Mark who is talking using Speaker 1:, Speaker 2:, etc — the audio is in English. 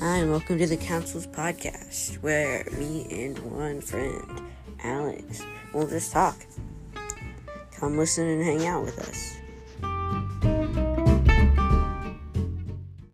Speaker 1: Hi, and welcome to the Council's podcast, where me and one friend, Alex, will just talk. Come listen and hang out with us.